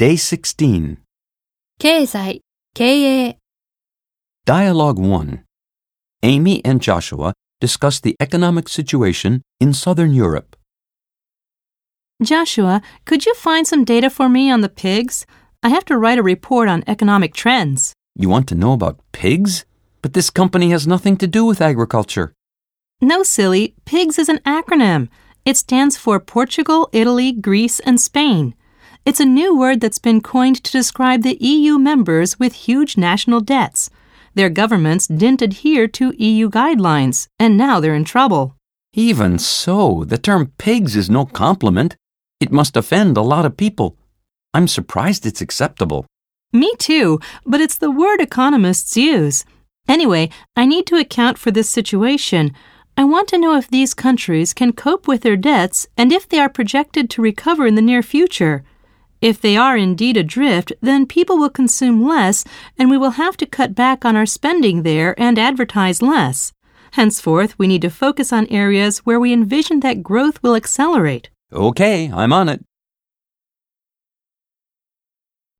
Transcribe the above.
Day 16. 経済、経営、 Dialogue 1. Amy and Joshua discuss the economic situation in Southern Europe. Joshua, could you find some data for me on the pigs? I have to write a report on economic trends. You want to know about pigs? But this company has nothing to do with agriculture. No, silly, PIGS is an acronym. It stands for Portugal, Italy, Greece, and Spain. It's a new word that's been coined to describe the EU members with huge national debts. Their governments didn't adhere to EU guidelines, and now they're in trouble. Even so, the term pigs is no compliment. It must offend a lot of people. I'm surprised it's acceptable. Me too, but it's the word economists use. Anyway, I need to account for this situation. I want to know if these countries can cope with their debts and if they are projected to recover in the near future. If they are indeed adrift, then people will consume less and we will have to cut back on our spending there and advertise less. Henceforth, we need to focus on areas where we envision that growth will accelerate. Okay, I'm on it.